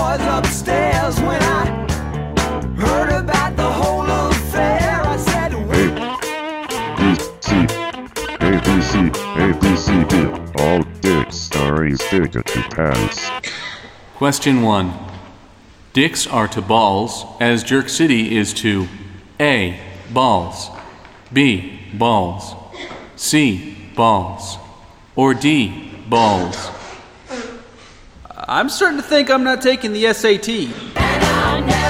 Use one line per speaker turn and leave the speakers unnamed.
was upstairs when I heard about the whole affair. I said,
A, B, C, A, B, C, A, B, C, D. All dicks are a stick to pants.
Question 1. Dicks are to balls as Jerk City is to A. Balls, B. Balls, C. Balls, or D. Balls.
I'm starting to think I'm not taking the SAT.